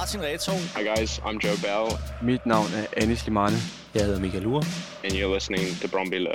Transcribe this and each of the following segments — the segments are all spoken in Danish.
Martin Reto. Hi guys, I'm Joe Bell. Mit navn er Anis Limane. Jeg hedder Michael Ure. And you're listening to Brombilla.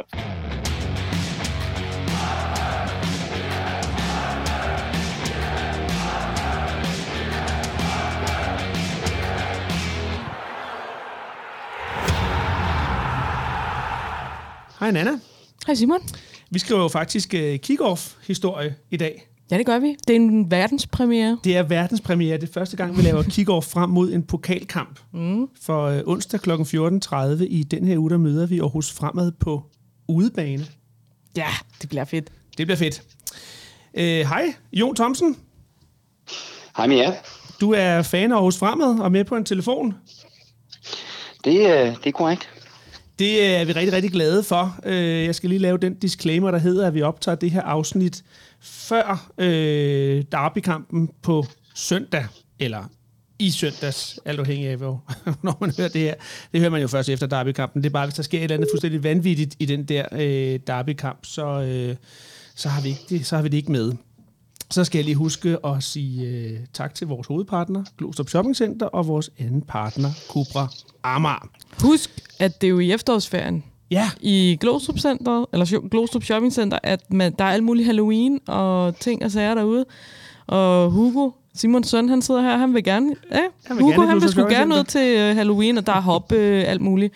Hej Nana. Hej Simon. Vi skriver jo faktisk uh, kick-off-historie i dag. Ja, det gør vi. Det er en verdenspremiere. Det er verdenspremiere. Det er første gang, vi laver kick-off frem mod en pokalkamp. Mm. For uh, onsdag kl. 14.30 i den her uge, der møder vi Aarhus Fremad på udebane. Ja, det bliver fedt. Det bliver fedt. Uh, hej, Jon Thomsen. Hej med jer. Du er fan af Aarhus Fremad og med på en telefon. Det, øh, det er korrekt. Det er vi rigtig, rigtig glade for. Øh, Jeg skal lige lave den disclaimer, der hedder, at vi optager det her afsnit før øh, derbykampen på søndag, eller i søndags, alt afhængig af, hvor, når man hører det her. Det hører man jo først efter derbykampen. Det er bare, hvis der sker et eller andet fuldstændig vanvittigt i den der øh, derbykamp, så, øh, så, har vi ikke det, så har vi det ikke med. Så skal jeg lige huske at sige øh, tak til vores hovedpartner, Glostrup Shopping Center, og vores anden partner, Cobra Amager. Husk, at det er jo i efterårsferien Ja, i Glostrup Center, eller Glostrup Shopping Center, at man, der er alt muligt Halloween og ting og sager derude. Og Hugo, Simons søn, han sidder her, han vil gerne, ja, Han vil Hugo, gerne han vil sgu gerne ud til uh, Halloween, og der er hop, uh, alt muligt.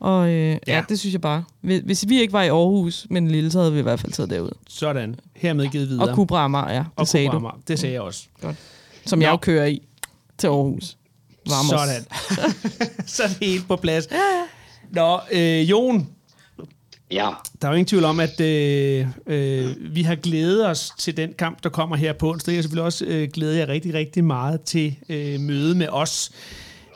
Og øh, ja. Ja. det synes jeg bare. Hvis, hvis vi ikke var i Aarhus, men lille, så havde vi i hvert fald taget derud. sådan. Hermed givet videre. Og Kubra Amager, ja, det og sagde. Amager. Det sagde jeg også. Som Nå. jeg jo kører i til Aarhus. Vamos. Sådan. så er det helt på plads. Ja, ja. Nå, øh, Jon, Ja, der er jo ingen tvivl om, at øh, øh, vi har glædet os til den kamp, der kommer her på onsdag. Jeg selvfølgelig også øh, glædet jer rigtig, rigtig meget til øh, møde med os.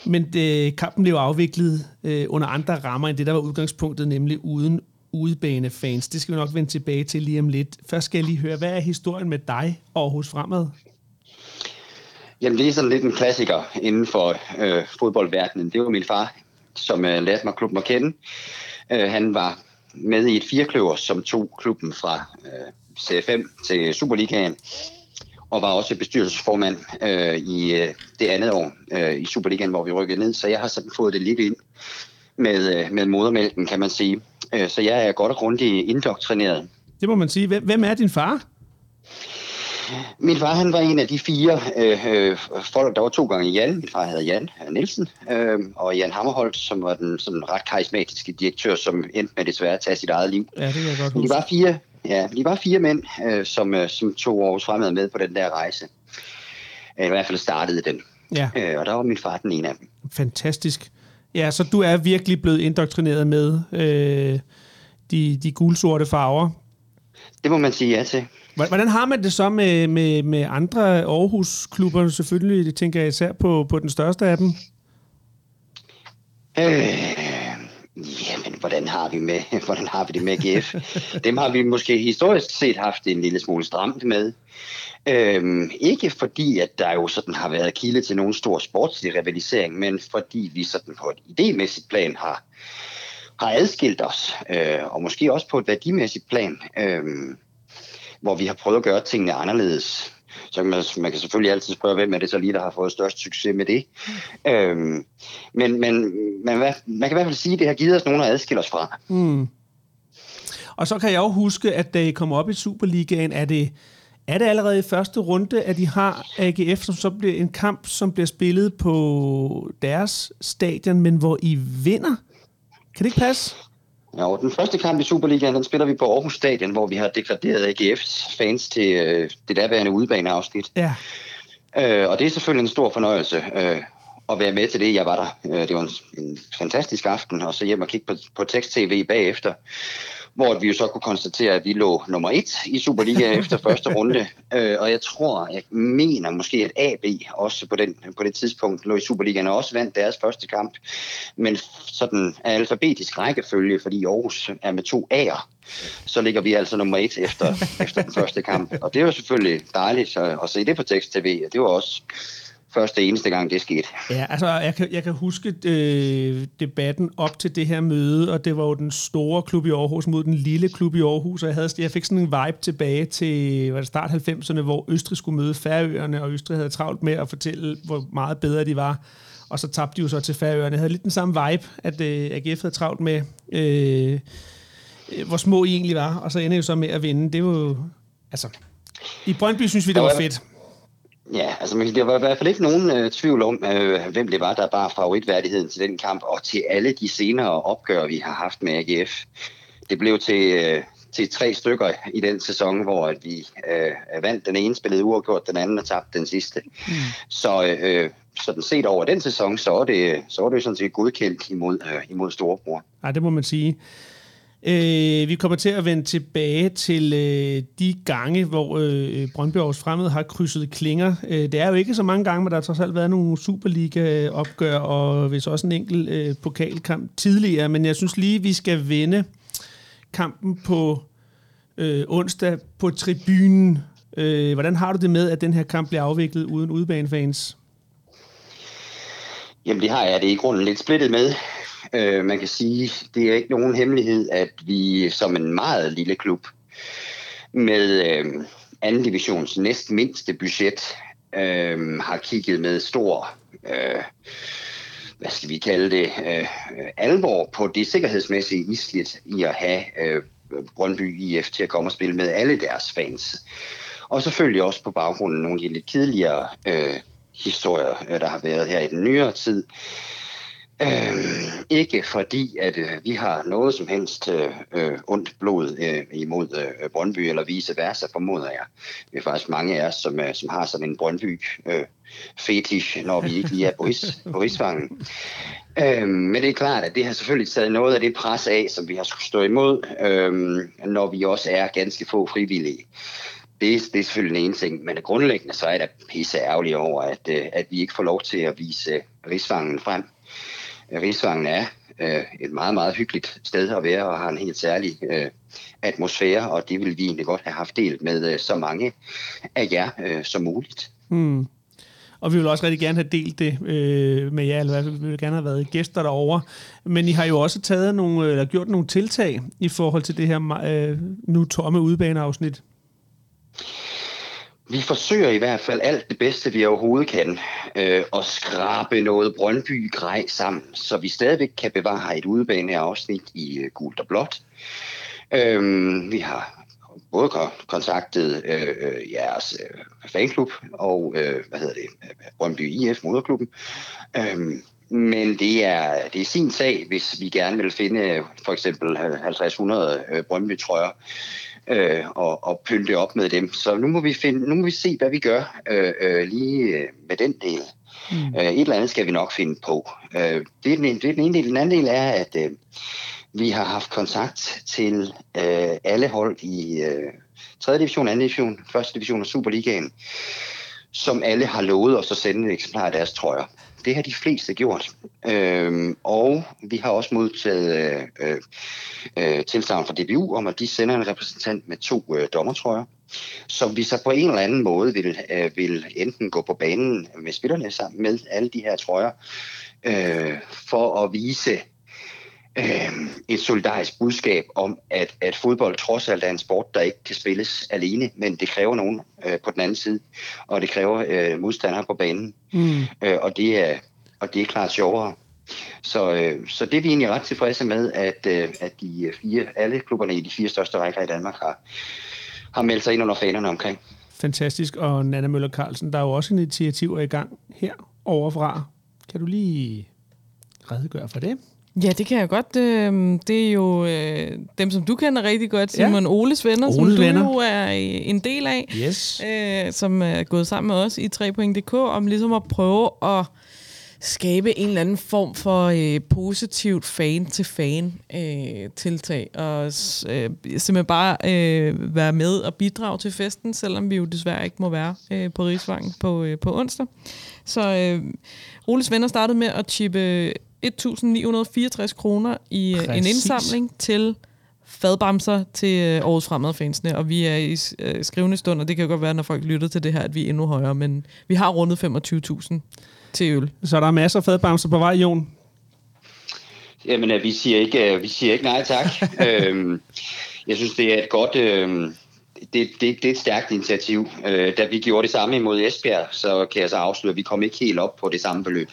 Men øh, kampen blev afviklet øh, under andre rammer end det, der var udgangspunktet, nemlig uden udebanefans. Det skal vi nok vende tilbage til lige om lidt. Først skal jeg lige høre, hvad er historien med dig og Aarhus Fremad? jamen det er sådan lidt en klassiker inden for øh, fodboldverdenen. Det var min far, som øh, lærte mig klubben at kende. Øh, han var med i et firekløver, som tog klubben fra øh, C5 til Superligaen, og var også bestyrelsesformand øh, i øh, det andet år øh, i Superligaen, hvor vi rykkede ned. Så jeg har sådan fået det lidt ind med, øh, med modermælken, kan man sige. Øh, så jeg er godt og grundigt indoktrineret. Det må man sige. Hvem er din far? Min far han var en af de fire øh, øh, folk, der var to gange Jan. Min far hedder Jan Nielsen, øh, og Jan Hammerholt, som var den sådan ret karismatiske direktør, som endte med desværre at tage sit eget liv. Ja, det kan jeg godt de huske. var fire, ja, de var fire mænd, øh, som, øh, som tog Aarhus Fremad med på den der rejse. Øh, I hvert fald startede den. Ja. Øh, og der var min far den ene af dem. Fantastisk. Ja, så du er virkelig blevet indoktrineret med øh, de, de gulsorte farver. Det må man sige ja til. Hvordan har man det så med, med, med andre Aarhus-klubber? Selvfølgelig, det tænker jeg især på, på den største af dem. Øh, jamen, hvordan har vi med, hvordan har vi det med GF? Dem har vi måske historisk set haft en lille smule stramt med. Øhm, ikke fordi, at der jo sådan har været kilde til nogen stor sportslig rivalisering, men fordi vi sådan på et idémæssigt plan har, har adskilt os, øh, og måske også på et værdimæssigt plan, øh, hvor vi har prøvet at gøre tingene anderledes. Så man, man kan selvfølgelig altid spørge, hvem er det så lige, der har fået størst succes med det. Øhm, men men man, man kan i hvert fald sige, at det har givet os nogen at adskille os fra. Og så kan jeg jo huske, at da I kommer op i Superligaen, er det, er det allerede i første runde, at de har AGF, som så bliver en kamp, som bliver spillet på deres stadion, men hvor I vinder? Kan det ikke passe? Ja, og den første kamp i Superligaen, den spiller vi på Aarhus Stadion, hvor vi har degraderet AGF's fans til øh, det derværende udebaneafsnit. Ja. Øh, og det er selvfølgelig en stor fornøjelse øh, at være med til det. Jeg var der. Øh, det var en, en fantastisk aften, og så hjem og kigge på, på tekst-tv bagefter, hvor vi jo så kunne konstatere, at vi lå nummer et i Superligaen efter første runde. Øh, og jeg tror, jeg mener måske, at AB også på, den, på det tidspunkt lå i Superligaen og også vandt deres første kamp. Men sådan alfabetisk rækkefølge, fordi Aarhus er med to A'er, så ligger vi altså nummer et efter, efter den første kamp. Og det jo selvfølgelig dejligt at, at se det på tekst-tv, og det var også første eneste gang, det skete. Ja, altså jeg kan, jeg kan huske øh, debatten op til det her møde, og det var jo den store klub i Aarhus mod den lille klub i Aarhus, og jeg, havde, jeg fik sådan en vibe tilbage til var det start 90'erne, hvor Østrig skulle møde Færøerne, og Østrig havde travlt med at fortælle, hvor meget bedre de var. Og så tabte de jo så til Færøerne. Jeg havde lidt den samme vibe, at øh, AGF havde travlt med, øh, hvor små I egentlig var, og så ender jo så med at vinde. Det var jo, altså, i Brøndby synes vi, det var fedt. Ja, altså der var i hvert fald ikke nogen øh, tvivl om, øh, hvem det var, der bare favoritværdigheden til den kamp, og til alle de senere opgør, vi har haft med AGF. Det blev til, øh, til tre stykker i den sæson, hvor at vi øh, vandt den ene, spillede uafgjort den anden og tabte den sidste. Mm. Så øh, sådan set over den sæson, så er det, så er det sådan set godkendt imod, øh, imod Storebror. Ja, det må man sige. Øh, vi kommer til at vende tilbage til øh, de gange, hvor øh, Brøndby Aarhus Fremad har krydset klinger. Øh, det er jo ikke så mange gange, men der har trods alt været nogle Superliga-opgør, og hvis også en enkelt øh, pokalkamp tidligere. Men jeg synes lige, vi skal vende kampen på øh, onsdag på tribunen. Øh, hvordan har du det med, at den her kamp bliver afviklet uden udbanefans? Jamen det har jeg det i grunden lidt splittet med. Øh, man kan sige, det er ikke nogen hemmelighed, at vi som en meget lille klub med øh, anden divisions næst mindste budget øh, har kigget med stor, øh, hvad skal vi kalde det, øh, alvor på det sikkerhedsmæssige islet i at have øh, Brøndby IF til at komme og spille med alle deres fans. Og selvfølgelig også på baggrunden af nogle af de lidt kedeligere øh, historier, øh, der har været her i den nyere tid. Øh, ikke fordi, at øh, vi har noget som helst øh, øh, ondt blod øh, imod øh, Brøndby, eller vice versa, formoder jeg. Vi er faktisk mange af os, som, øh, som har sådan en Brøndby øh, fetish, når vi ikke lige er på, ris, på risfangen. Øh, men det er klart, at det har selvfølgelig taget noget af det pres af, som vi har skulle stå imod, øh, når vi også er ganske få frivillige. Det, det er selvfølgelig en ene ting, men grundlæggende så er der pisse ærgerligt over, at, øh, at vi ikke får lov til at vise risfangen frem. Øh, Rigsvangen er øh, et meget, meget hyggeligt sted at være og har en helt særlig øh, atmosfære, og det vil vi egentlig godt have haft delt med øh, så mange af jer øh, som muligt. Mm. Og vi vil også rigtig gerne have delt det øh, med jer, eller vi vil gerne have været gæster derovre. Men I har jo også taget nogle, øh, eller gjort nogle tiltag i forhold til det her øh, nu tomme udbaneafsnit. Vi forsøger i hvert fald alt det bedste, vi overhovedet kan, øh, at skrabe noget Brøndby-grej sammen, så vi stadigvæk kan bevare et udebaneafsnit i øh, gult og blåt. Øh, vi har både kontaktet øh, øh, jeres øh, fanklub og øh, hvad hedder det, øh, Brøndby IF, moderklubben. Øh, men det er, det er sin sag, hvis vi gerne vil finde øh, for eksempel 50-100 Brøndby-trøjer, øh, og, og pynte op med dem. Så nu må vi, finde, nu må vi se, hvad vi gør øh, øh, lige øh, med den del. Mm. Øh, et eller andet skal vi nok finde på. Øh, det, er den, det er den ene del. Den anden del er, at øh, vi har haft kontakt til øh, alle hold i øh, 3. division, 2. division, 1. division og Superligaen, som alle har lovet os at sende et eksemplar af deres trøjer. Det har de fleste gjort. Øhm, og vi har også modtaget øh, øh, tilsavn fra DBU om, at de sender en repræsentant med to øh, dommertrøjer, som vi så på en eller anden måde vil, øh, vil enten gå på banen med spillerne sammen med alle de her trøjer, øh, for at vise øh, et solidarisk budskab om, at, at fodbold trods alt er en sport, der ikke kan spilles alene, men det kræver nogen øh, på den anden side, og det kræver øh, modstandere på banen. Mm. Øh, og, det er, og det er klart sjovere. Så, øh, så det er vi egentlig ret tilfredse med, at, øh, at de fire, alle klubberne i de fire største rækker i Danmark har, har meldt sig ind under fanerne omkring. Fantastisk. Og Nana Møller Carlsen, der er jo også initiativer i gang her overfra. Kan du lige redegøre for det? Ja, det kan jeg godt. Øhm, det er jo øh, dem, som du kender rigtig godt, Simon ja. Oles venner, Oles som du venner. jo er en del af, yes. øh, som er gået sammen med os i 3.dk, om ligesom at prøve at skabe en eller anden form for øh, positivt fan-til-fan-tiltag, øh, og øh, simpelthen bare øh, være med og bidrage til festen, selvom vi jo desværre ikke må være øh, på Rigsvangen på, øh, på onsdag. Så øh, Oles venner startede med at chippe 1.964 kroner i Præcis. Øh, en indsamling til fadbamser til øh, Aarhus Fremad-fansene, og vi er i øh, skrivende stund, og det kan jo godt være, når folk lytter til det her, at vi er endnu højere, men vi har rundet 25.000 til øl. Så der er masser af fadbamser på vej, Jon. Jamen, vi siger ikke, vi siger ikke nej tak. øhm, jeg synes, det er et godt... Øh, det, det, det er et stærkt initiativ. Øh, da vi gjorde det samme imod Esbjerg, så kan jeg så afsløre, at vi kom ikke helt op på det samme beløb.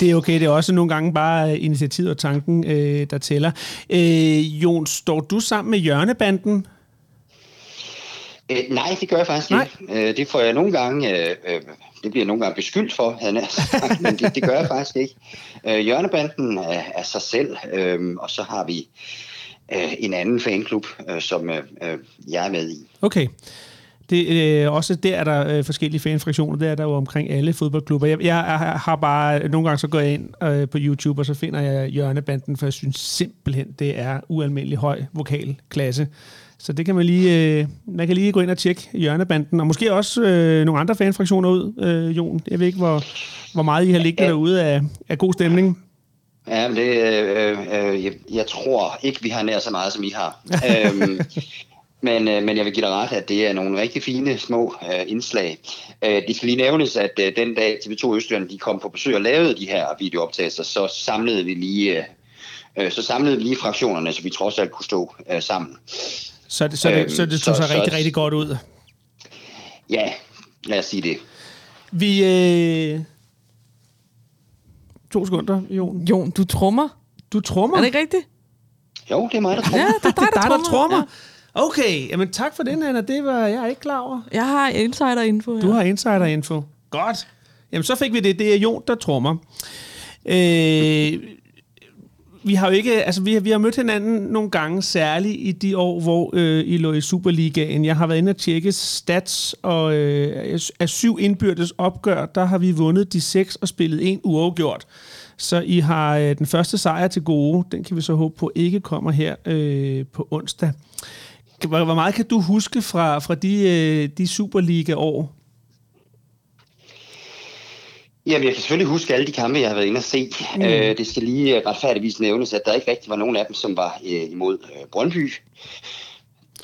Det er okay, det er også nogle gange bare initiativet og tanken, øh, der tæller. Øh, Jon, står du sammen med Hjørnebanden? Øh, nej, det gør jeg faktisk Nej. ikke. Øh, det får jeg nogle gange, øh, øh, det bliver jeg nogle gange beskyldt for, nær sagt, men det, det gør jeg faktisk ikke. Øh, Hjørnebanden er, er sig selv, øh, og så har vi øh, en anden fanklub, øh, som øh, øh, jeg er med i. Okay. Det, øh, også der er der øh, forskellige fanfraktioner, der er der jo omkring alle fodboldklubber. Jeg, jeg har bare, nogle gange så går jeg ind øh, på YouTube, og så finder jeg hjørnebanden, for jeg synes simpelthen, det er ualmindelig høj vokalklasse. Så det kan man lige, øh, man kan lige gå ind og tjekke hjørnebanden, og måske også øh, nogle andre fanfraktioner ud, øh, Jon. Jeg ved ikke, hvor, hvor meget I har liggende derude af, af god stemning. Ja, men det, øh, øh, jeg, jeg tror ikke, vi har nær så meget, som I har. øhm, men, øh, men jeg vil give dig ret, at det er nogle rigtig fine små øh, indslag. Øh, det skal lige nævnes, at øh, den dag TV2 Østjylland de kom på besøg og lavede de her videooptagelser, så samlede vi lige... Øh, øh, så samlede vi lige fraktionerne, så vi trods alt kunne stå øh, sammen. Så det, så det, Øhm, så det tog så- sig så- rigtig, rigtig godt ud. Ja, lad os sige det. Vi... Øh, to sekunder, Jon. Jon, du trummer. Du trummer. Er det ikke rigtigt? Jo, det er mig, der tror. Ja, det er dig, der, dig, der trummer. trommer. Okay, jamen tak for den, Anna. Det var jeg ikke klar over. Ja. Jeg har insider-info her. Du har insider-info. Godt. Jamen, så fik vi det. Det er Jon, der trommer. Øh, vi har jo ikke, altså vi har, vi har mødt hinanden nogle gange, særligt i de år, hvor øh, I lå i Superligaen. Jeg har været inde og tjekke stats, og øh, af syv indbyrdes opgør, der har vi vundet de seks og spillet en uafgjort. Så I har øh, den første sejr til gode. Den kan vi så håbe på ikke kommer her øh, på onsdag. Hvor, hvor meget kan du huske fra, fra de, øh, de Superliga-år? Jamen, jeg kan selvfølgelig huske alle de kampe, jeg har været inde og se. Mm. Øh, det skal lige øh, retfærdigvis nævnes, at der ikke rigtig var nogen af dem, som var øh, imod øh, Brøndby.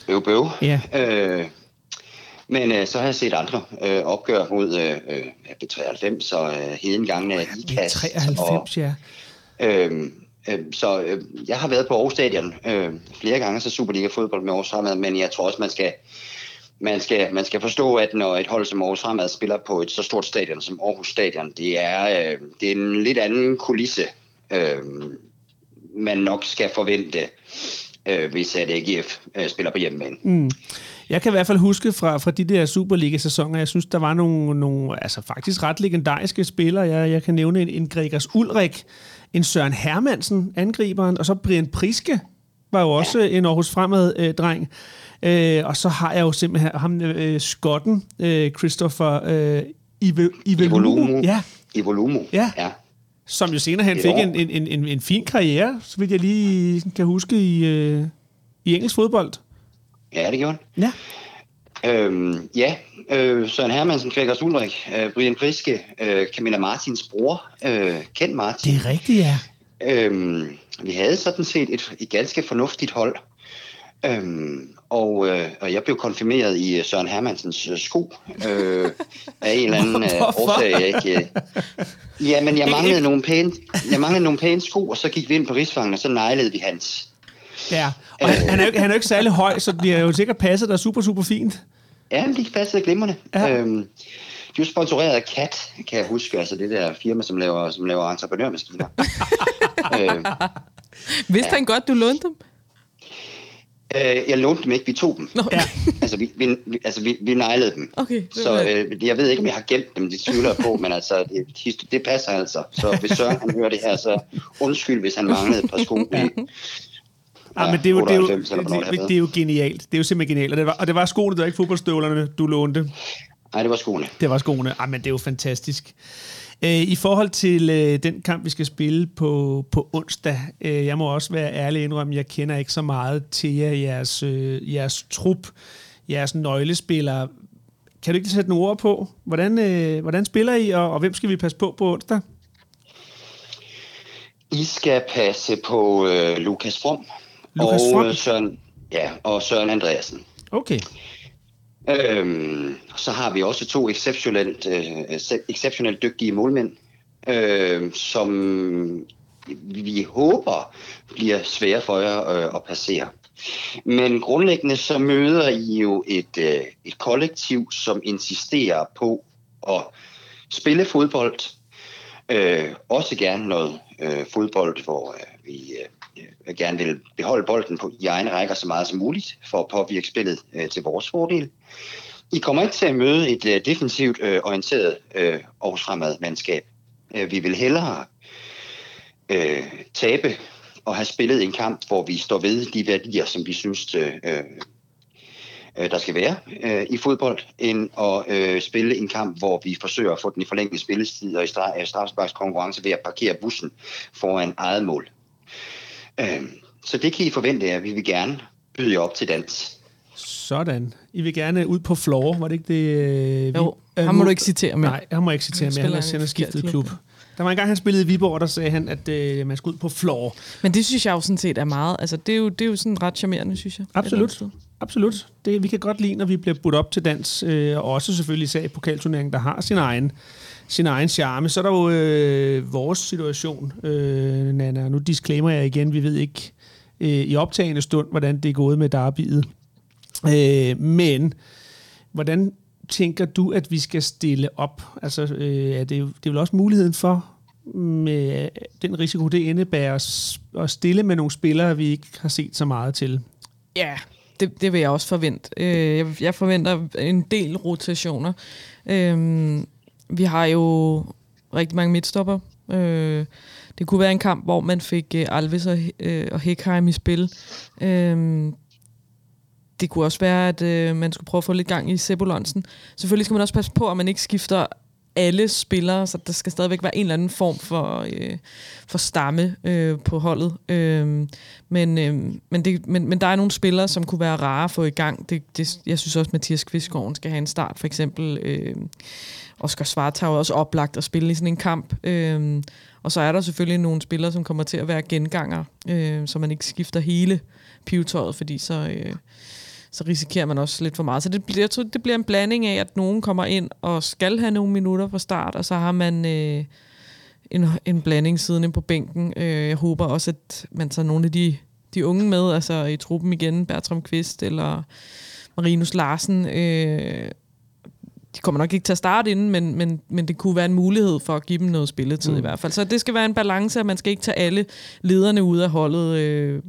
Bøv, bøv. Ja. Øh, men øh, så har jeg set andre øh, opgør mod øh, øh, B93 og øh, Hedengangene af IKAST. 93, ja. Øhm, øhm, Øhm, så øh, jeg har været på Aarhus Stadion øh, flere gange, så Superliga fodbold med Aarhus Fremad, men jeg tror også, man skal, man skal, man skal forstå, at når et hold som Aarhus Fremad spiller på et så stort stadion som Aarhus Stadion, det er, øh, det er en lidt anden kulisse, øh, man nok skal forvente, øh, hvis at AGF øh, spiller på hjemmebane. Mm. Jeg kan i hvert fald huske fra, fra de der Superliga-sæsoner, jeg synes, der var nogle, nogle altså faktisk ret legendariske spillere. Jeg, jeg kan nævne en, en Gregers Ulrik, en Søren Hermansen, angriberen, og så Brian Priske var jo også ja. en Aarhus Fremad-dreng. Øh, og så har jeg jo simpelthen ham, øh, skotten, øh, Christopher øh, Ive, Ivolomo. Ja, I volumo. Ja. ja. som jo senere Det fik en, en, en, en, en fin karriere, så vidt jeg lige kan huske, i, øh, i engelsk fodbold. Ja, det gjorde han. Ja. Øhm, ja, øh, Søren Hermansen, Gregers Ulrik, øh, Brian Priske, øh, Camilla Martins bror, øh, Ken Martin. Det er rigtigt, ja. Øhm, vi havde sådan set et, et ganske fornuftigt hold. Øhm, og, øh, og jeg blev konfirmeret i øh, Søren Hermansens øh, sko øh, af en eller anden øh, årsag. Jeg ikke, øh, ja, men jeg manglede, nogle pæne, jeg manglede nogle pæne sko, og så gik vi ind på Rigsvangen, og så nejlede vi hans. Ja, og han, han, er jo, ikke- han er jo ikke særlig høj, så det er jo sikkert passet der super, super fint. Ja, de passede glimrende. Ja. Ja. Øhm, de er jo sponsoreret af CAT, kan jeg huske, altså det der firma, som laver, som laver entreprenørmaskiner. øh, Vidste han godt, du lånte dem? øh, jeg lånte dem ikke, vi tog dem. Nå, Ja. Altså, vi, vi, altså, vi, vi nejlede dem. Okay, Så var- øh, jeg ved ikke, om jeg har gemt dem, det tvivler jeg på, men altså, det, det passer altså. Så hvis Søren han hører det her, så undskyld, hvis han manglede et par sko. Ja. Ja, men det er, jo, det, er jo, 98 eller hvornår det, det er jo genialt. Det er jo simpelthen genialt. Og det var, og det var skoene, det var ikke fodboldstøvlerne, du lånte. Nej, det var skoene. Det var skoene. Ej, men det er jo fantastisk. Øh, I forhold til øh, den kamp, vi skal spille på, på onsdag, øh, jeg må også være ærlig indrømme, jeg kender ikke så meget til jer, jeres, øh, jeres trup, jeres nøglespillere. Kan du ikke sætte nogle ord på? Hvordan, øh, hvordan spiller I, og, og hvem skal vi passe på på onsdag? I skal passe på øh, Lukas From, Lukas og Frank? øh, Søren, ja, og Søren Andreasen. Okay. Øhm, så har vi også to exceptionelt, øh, exceptionelt dygtige målmænd, øh, som vi håber bliver svære for jer øh, at passere. Men grundlæggende så møder I jo et, øh, et kollektiv, som insisterer på at spille fodbold. Øh, også gerne noget øh, fodbold, hvor øh, vi øh, Øh, gerne vil beholde bolden på i egen rækker så meget som muligt, for at påvirke spillet øh, til vores fordel. I kommer ikke til at møde et øh, defensivt øh, orienteret øh, Aarhus Fremad mandskab. Øh, vi vil hellere øh, tabe og have spillet en kamp, hvor vi står ved de værdier, som vi synes, øh, øh, øh der skal være øh, i fodbold, end at øh, spille en kamp, hvor vi forsøger at få den i forlænget spilletid og i stra- øh, konkurrence strafsparkskonkurrence ved at parkere bussen foran eget mål. Øh, så det kan I forvente, at vi vil gerne byde jer op til dans. Sådan. I vil gerne ud på floor, var det ikke det? øh, vi- Jo, øh, ham må nu- du ikke citere mere. Nej, han må jeg ikke citere mere. Han har har skiftet klub. klub. Der var en gang, han spillede i Viborg, og der sagde han, at øh, man skulle ud på floor. Men det synes jeg jo sådan set er meget... Altså, det er jo, det er jo sådan ret charmerende, synes jeg. Absolut. Absolut. Det, vi kan godt lide, når vi bliver budt op til dans, øh, og også selvfølgelig især i pokalturneringen, der har sin egen, sin egen charme. Så er der jo øh, vores situation, øh, Nana. Nu disclaimer jeg igen, vi ved ikke øh, i optagende stund, hvordan det er gået med derbyet. Øh, men hvordan tænker du, at vi skal stille op? Altså, øh, er det, det er vel også muligheden for, med øh, den risiko, det indebærer, at stille med nogle spillere, vi ikke har set så meget til. Ja, det, det vil jeg også forvente. Øh, jeg, jeg forventer en del rotationer. Øh, vi har jo rigtig mange midtstopper. Øh, det kunne være en kamp, hvor man fik øh, Alves og, øh, og Hekheim i spil. Øh, det kunne også være, at øh, man skulle prøve at få lidt gang i Sebulonsen. Selvfølgelig skal man også passe på, at man ikke skifter alle spillere, så der skal stadigvæk være en eller anden form for, øh, for stamme øh, på holdet. Øh, men, øh, men, det, men, men der er nogle spillere, som kunne være rare at få i gang. Det, det, jeg synes også, at Mathias Kvistgaard skal have en start. For eksempel øh, Oscar Svartau er også oplagt at spille i sådan en kamp. Øh, og så er der selvfølgelig nogle spillere, som kommer til at være genganger, øh, så man ikke skifter hele pivetøjet, fordi så... Øh, så risikerer man også lidt for meget. Så det, bliver- jeg tror, det bliver en blanding af, at nogen kommer ind og skal have nogle minutter fra start, og så har man øh, en, en blanding siddende på bænken. Øh, jeg håber også, at man tager nogle af de, de unge med, altså i truppen igen, Bertram Kvist eller Marinus Larsen. Øh, de kommer nok ikke til at starte inden, men, men, men det kunne være en mulighed for at give dem noget spilletid mm. i hvert fald. Så det skal være en balance, at man skal ikke tage alle lederne ud af holdet øh,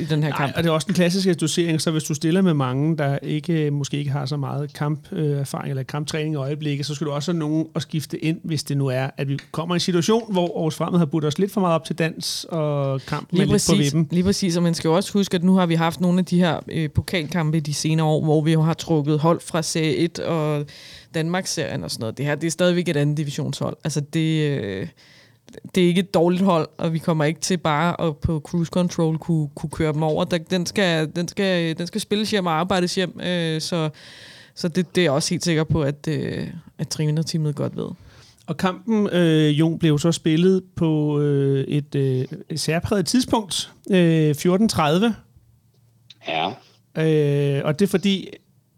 i den her Nej, kamp. og det er også den klassiske dosering, så hvis du stiller med mange, der ikke måske ikke har så meget kamperfaring eller kamptræning i øjeblikket, så skal du også have nogen at skifte ind, hvis det nu er, at vi kommer i en situation, hvor Aarhus Fremad har budt os lidt for meget op til dans, og kampen Lige er lidt på præcis, vippen. lige præcis, og man skal jo også huske, at nu har vi haft nogle af de her øh, pokalkampe de senere år, hvor vi jo har trukket hold fra Serie 1 og Danmarksserien og sådan noget. Det her det er stadigvæk et andet divisionshold. Altså det, øh, det er ikke et dårligt hold, og vi kommer ikke til bare at på cruise control kunne, kunne køre dem over. Der, den, skal, den, skal, den skal spilles hjem og arbejdes hjem, øh, så, så det, det er jeg også helt sikker på, at, øh, at trænerteamet godt ved. Og kampen, øh, Jon, blev så spillet på øh, et, øh, et særpræget tidspunkt, øh, 14.30, Ja, øh, og det er fordi,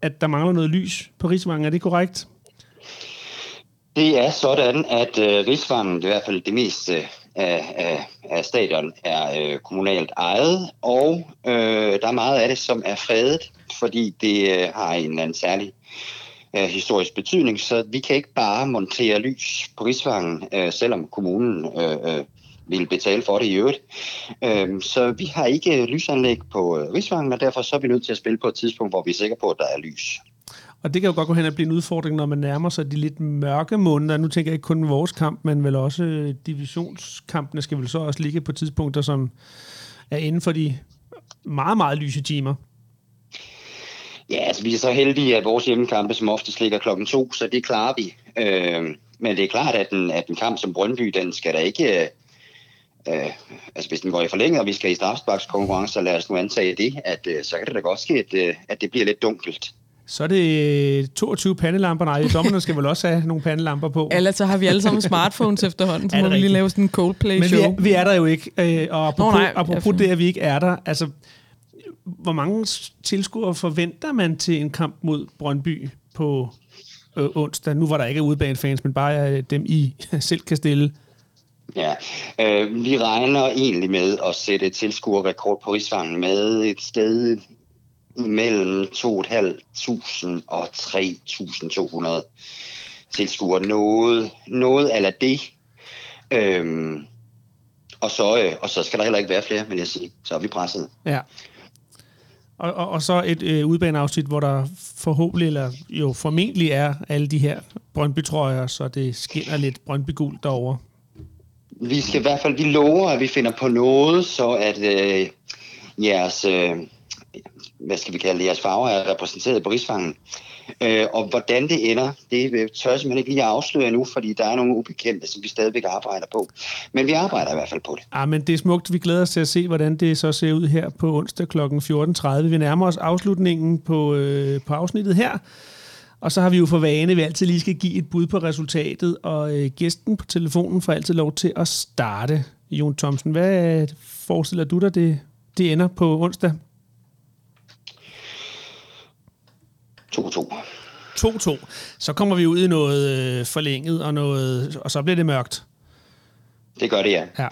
at der mangler noget lys på Rigsvangen, er det korrekt? Det er sådan, at øh, Rigsvangen, i hvert fald det meste øh, af, af, af stadion, er øh, kommunalt ejet, og øh, der er meget af det, som er fredet, fordi det øh, har en eller anden særlig øh, historisk betydning, så vi kan ikke bare montere lys på Rigsvangen, øh, selvom kommunen øh, øh, vil betale for det i øvrigt. Øh, så vi har ikke lysanlæg på øh, Rigsvangen, og derfor så er vi nødt til at spille på et tidspunkt, hvor vi er sikre på, at der er lys. Og det kan jo godt gå hen og blive en udfordring, når man nærmer sig de lidt mørke måneder. Nu tænker jeg ikke kun vores kamp, men vel også øh, divisionskampene skal vel så også ligge på tidspunkter, som er inden for de meget, meget lyse timer. Ja, altså vi er så heldige, at vores hjemmekampe som oftest ligger klokken to, så det klarer vi. Øh, men det er klart, at en, at en kamp som Brøndby, den skal da ikke... Øh, øh, altså hvis den går i forlænget, og vi skal i strafsparkskonkurrence, så lad os nu antage det, at øh, så kan det da godt ske, at, øh, at det bliver lidt dunkelt. Så er det 22 pandelamper. Nej, dommerne skal vel også have nogle pandelamper på. Ellers så har vi alle sammen smartphones efterhånden, så må vi lige lave sådan en Men vi Coldplay-show. er, vi er der jo ikke. Øh, og apropos, Nå, nej, apropos det, at vi ikke er der. Altså, hvor mange tilskuere forventer man til en kamp mod Brøndby på øh, onsdag? Nu var der ikke udebanefans, men bare øh, dem, I selv kan stille. Ja, øh, vi regner egentlig med at sætte tilskuerrekord på Rigsvangen med et sted mellem 2.500 og 3.200 tilskuere. Noget, noget af det. Øhm, og, så, øh, og så skal der heller ikke være flere, vil jeg sige. Så er vi presset. Ja. Og, og, og så et øh, udbaneafsnit, hvor der forhåbentlig, eller jo formentlig er alle de her Brøndby-trøjer, så det skinner lidt Brøndby-gult derovre. Vi skal i hvert fald, vi lover, at vi finder på noget, så at øh, jeres, øh, hvad skal vi kalde det, jeres farver er repræsenteret på rigsfangen. Øh, og hvordan det ender, det tør jeg simpelthen ikke lige at afsløre nu, fordi der er nogle ubekendte, som vi stadigvæk arbejder på. Men vi arbejder i hvert fald på det. Ja, men det er smukt. Vi glæder os til at se, hvordan det så ser ud her på onsdag kl. 14.30. Vi nærmer os afslutningen på, øh, på afsnittet her. Og så har vi jo for vane, at vi altid lige skal give et bud på resultatet, og øh, gæsten på telefonen får altid lov til at starte. Jon Thomsen, hvad forestiller du dig, det, det ender på onsdag? 2-2. 2-2. Så kommer vi ud i noget øh, forlænget, og, noget, og så bliver det mørkt. Det gør det, ja. Ja.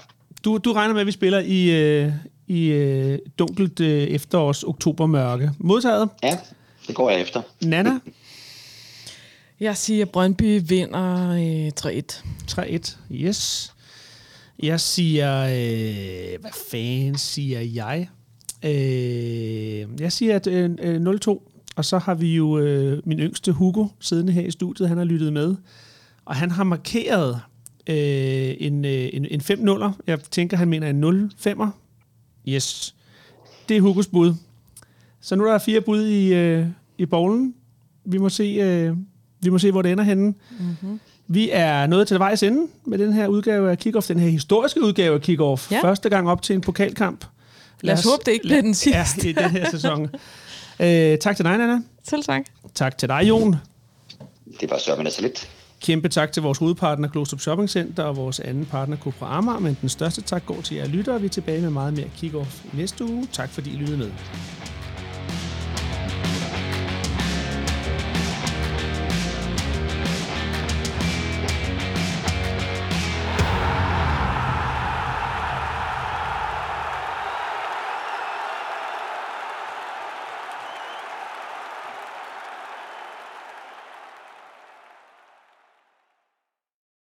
Du, du regner med, at vi spiller i, øh, i øh, dunkelt øh, efterårs oktober mørke. Modtaget? Ja, det går jeg efter. Nana? Jeg siger, at Brøndby vinder øh, 3-1. 3-1. Yes. Jeg siger... Øh, hvad fanden siger jeg? Øh, jeg siger, at øh, øh, 0-2. Og så har vi jo øh, min yngste Hugo siddende her i studiet. Han har lyttet med. Og han har markeret øh, en, øh, en, en 5-0'er. Jeg tænker, han mener en 0-5'er. Yes. Det er Hugos bud. Så nu er der fire bud i, øh, i bowlen. Vi må se, øh, vi må se, hvor det ender henne. Mm-hmm. Vi er nået til vejs ende med den her udgave af Kickoff, den her historiske udgave af Kickoff. Ja. Første gang op til en pokalkamp. Lad os håbe, det ikke bliver den sidste. Ja, i den her sæson. øh, tak til dig, Nana. Selv tak. Tak til dig, Jon. Det var sørme så lidt. Kæmpe tak til vores hovedpartner Glostrup Shopping Center og vores anden partner Cupra Amager, men den største tak går til jer lyttere. Vi er tilbage med meget mere Kickoff næste uge. Tak fordi I lyttede med.